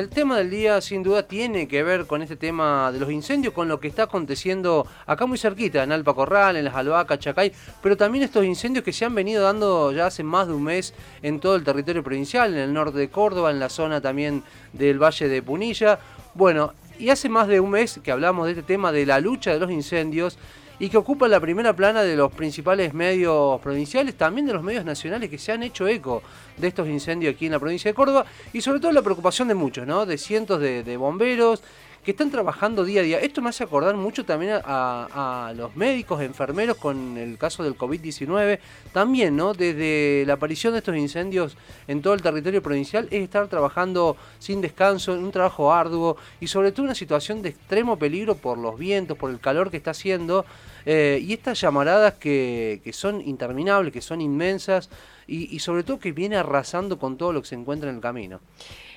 El tema del día sin duda tiene que ver con este tema de los incendios, con lo que está aconteciendo acá muy cerquita, en Alpa Corral, en las Albacas, Chacay, pero también estos incendios que se han venido dando ya hace más de un mes en todo el territorio provincial, en el norte de Córdoba, en la zona también del Valle de Punilla. Bueno, y hace más de un mes que hablamos de este tema de la lucha de los incendios y que ocupa la primera plana de los principales medios provinciales, también de los medios nacionales que se han hecho eco de estos incendios aquí en la provincia de Córdoba y sobre todo la preocupación de muchos, ¿no? De cientos de, de bomberos, que están trabajando día a día. Esto me hace acordar mucho también a, los médicos, enfermeros con el caso del COVID-19. También, ¿no? Desde la aparición de estos incendios en todo el territorio provincial es estar trabajando sin descanso, en un trabajo arduo y sobre todo una situación de extremo peligro por los vientos, por el calor que está haciendo. Eh, y estas llamaradas que, son interminables, que son inmensas y sobre todo que viene arrasando con todo lo que se encuentra en el camino.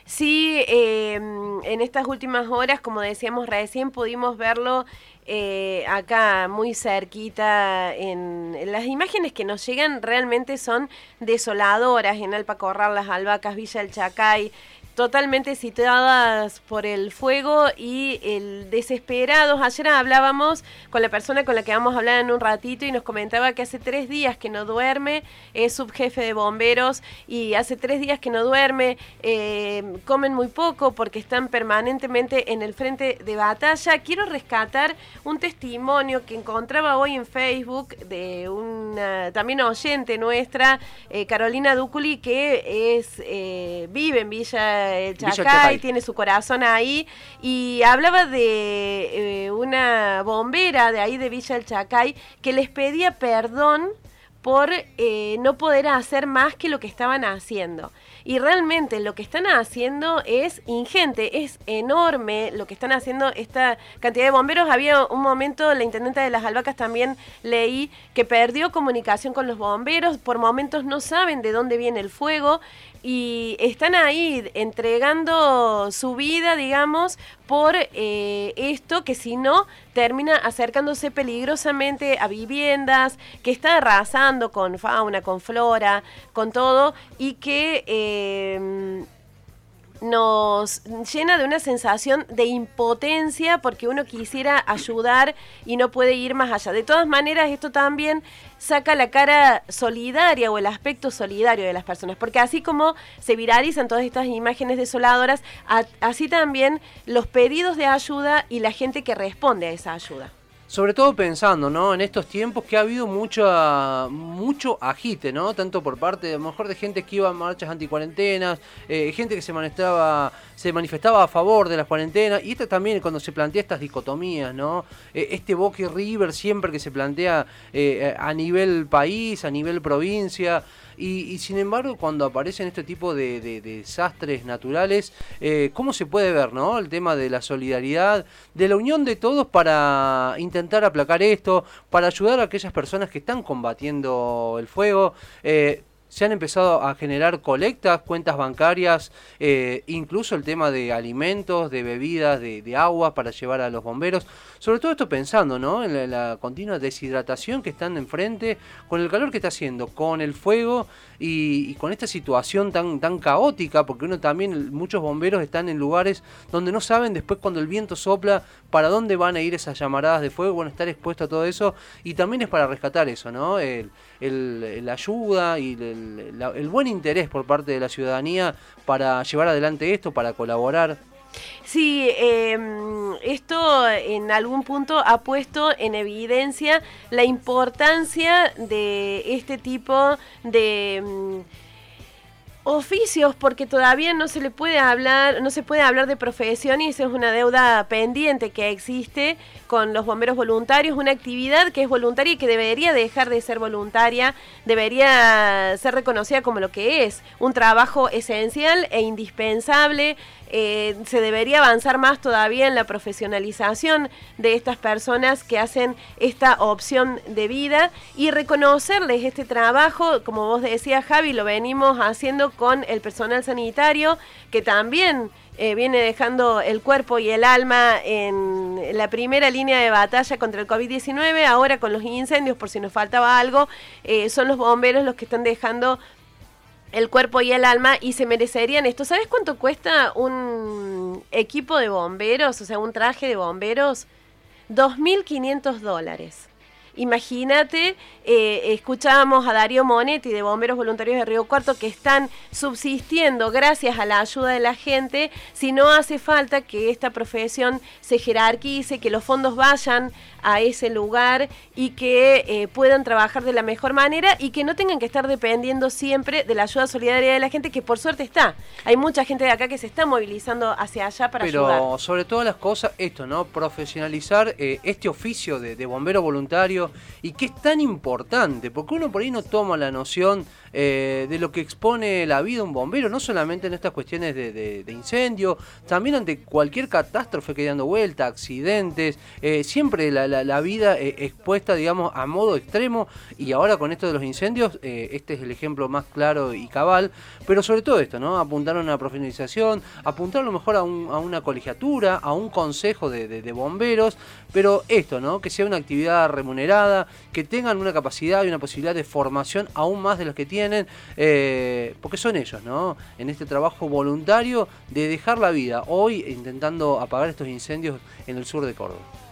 Sí, eh, en estas últimas horas, como decíamos recién, pudimos verlo eh, acá muy cerquita. En, las imágenes que nos llegan realmente son desoladoras en Alpacorral, Las Albacas, Villa El Chacay totalmente situadas por el fuego y el desesperados. Ayer hablábamos con la persona con la que vamos a hablar en un ratito y nos comentaba que hace tres días que no duerme, es subjefe de bomberos y hace tres días que no duerme, eh, comen muy poco porque están permanentemente en el frente de batalla. Quiero rescatar un testimonio que encontraba hoy en Facebook de una también oyente nuestra, eh, Carolina Dúculi, que es eh, vive en Villa el Chacay, tiene su corazón ahí, y hablaba de eh, una bombera de ahí de Villa El Chacay que les pedía perdón por eh, no poder hacer más que lo que estaban haciendo. Y realmente lo que están haciendo es ingente, es enorme lo que están haciendo esta cantidad de bomberos. Había un momento, la intendente de las albacas también leí que perdió comunicación con los bomberos, por momentos no saben de dónde viene el fuego y están ahí entregando su vida, digamos, por eh, esto que si no termina acercándose peligrosamente a viviendas, que está arrasando con fauna, con flora, con todo, y que eh, nos llena de una sensación de impotencia porque uno quisiera ayudar y no puede ir más allá. De todas maneras, esto también saca la cara solidaria o el aspecto solidario de las personas, porque así como se viralizan todas estas imágenes desoladoras, así también los pedidos de ayuda y la gente que responde a esa ayuda. Sobre todo pensando, ¿no? En estos tiempos que ha habido mucho, mucho agite, ¿no? Tanto por parte, a lo mejor, de gente que iba a marchas anticuarentenas, eh, gente que se manifestaba, se manifestaba a favor de las cuarentenas, y esto también cuando se plantea estas dicotomías, ¿no? Eh, este Boca River siempre que se plantea eh, a nivel país, a nivel provincia, y, sin embargo, cuando aparecen este tipo de, desastres naturales, eh, ¿cómo se puede ver no? el tema de la solidaridad, de la unión de todos para intentar aplacar esto, para ayudar a aquellas personas que están combatiendo el fuego? Eh, se han empezado a generar colectas, cuentas bancarias, eh, incluso el tema de alimentos, de bebidas, de, agua para llevar a los bomberos. Sobre todo esto pensando ¿no? en la, continua deshidratación que están enfrente, con el calor que está haciendo, con el fuego y, con esta situación tan, tan caótica, porque uno también, muchos bomberos están en lugares donde no saben después cuando el viento sopla para dónde van a ir esas llamaradas de fuego, bueno, estar expuesto a todo eso y también es para rescatar eso, ¿no? El, la ayuda y el el, buen interés por parte de la ciudadanía para llevar adelante esto, para colaborar. Sí, em, esto en algún punto ha puesto en evidencia la importancia de este tipo de em, oficios porque todavía no se le puede hablar, no se puede hablar de profesión y eso es una deuda pendiente que existe con los bomberos voluntarios, una actividad que es voluntaria y que debería dejar de ser voluntaria, debería ser reconocida como lo que es, un trabajo esencial e indispensable eh, se debería avanzar más todavía en la profesionalización de estas personas que hacen esta opción de vida y reconocerles este trabajo, como vos decías Javi, lo venimos haciendo con el personal sanitario que también eh, viene dejando el cuerpo y el alma en la primera línea de batalla contra el COVID-19, ahora con los incendios, por si nos faltaba algo, eh, son los bomberos los que están dejando el cuerpo y el alma y se merecerían esto. ¿Sabes cuánto cuesta un equipo de bomberos, o sea, un traje de bomberos? 2.500 dólares. Imagínate, eh, escuchábamos a Darío Monetti de Bomberos Voluntarios de Río Cuarto que están subsistiendo gracias a la ayuda de la gente. Si no hace falta que esta profesión se jerarquice, que los fondos vayan a ese lugar y que eh, puedan trabajar de la mejor manera y que no tengan que estar dependiendo siempre de la ayuda solidaria de la gente, que por suerte está. Hay mucha gente de acá que se está movilizando hacia allá para ayudar. Pero sobre todas las cosas, esto, ¿no? Profesionalizar eh, este oficio de, de bombero voluntario y que es tan importante, porque uno por ahí no toma la noción eh, de lo que expone la vida un bombero, no solamente en estas cuestiones de, incendio, también ante cualquier catástrofe que dando vuelta, accidentes, eh, siempre la, vida eh, expuesta, digamos, a modo extremo, y ahora con esto de los incendios, este es el ejemplo más claro y cabal, pero sobre todo esto, ¿no? Apuntar a una profesionalización, apuntar a lo mejor a, una colegiatura, a un consejo de, bomberos, pero esto, ¿no? Que sea una actividad remunerada, que tengan una capacidad y una posibilidad de formación aún más de los que tienen eh, porque son ellos, ¿no? En este trabajo voluntario de dejar la vida, hoy intentando apagar estos incendios en el sur de Córdoba.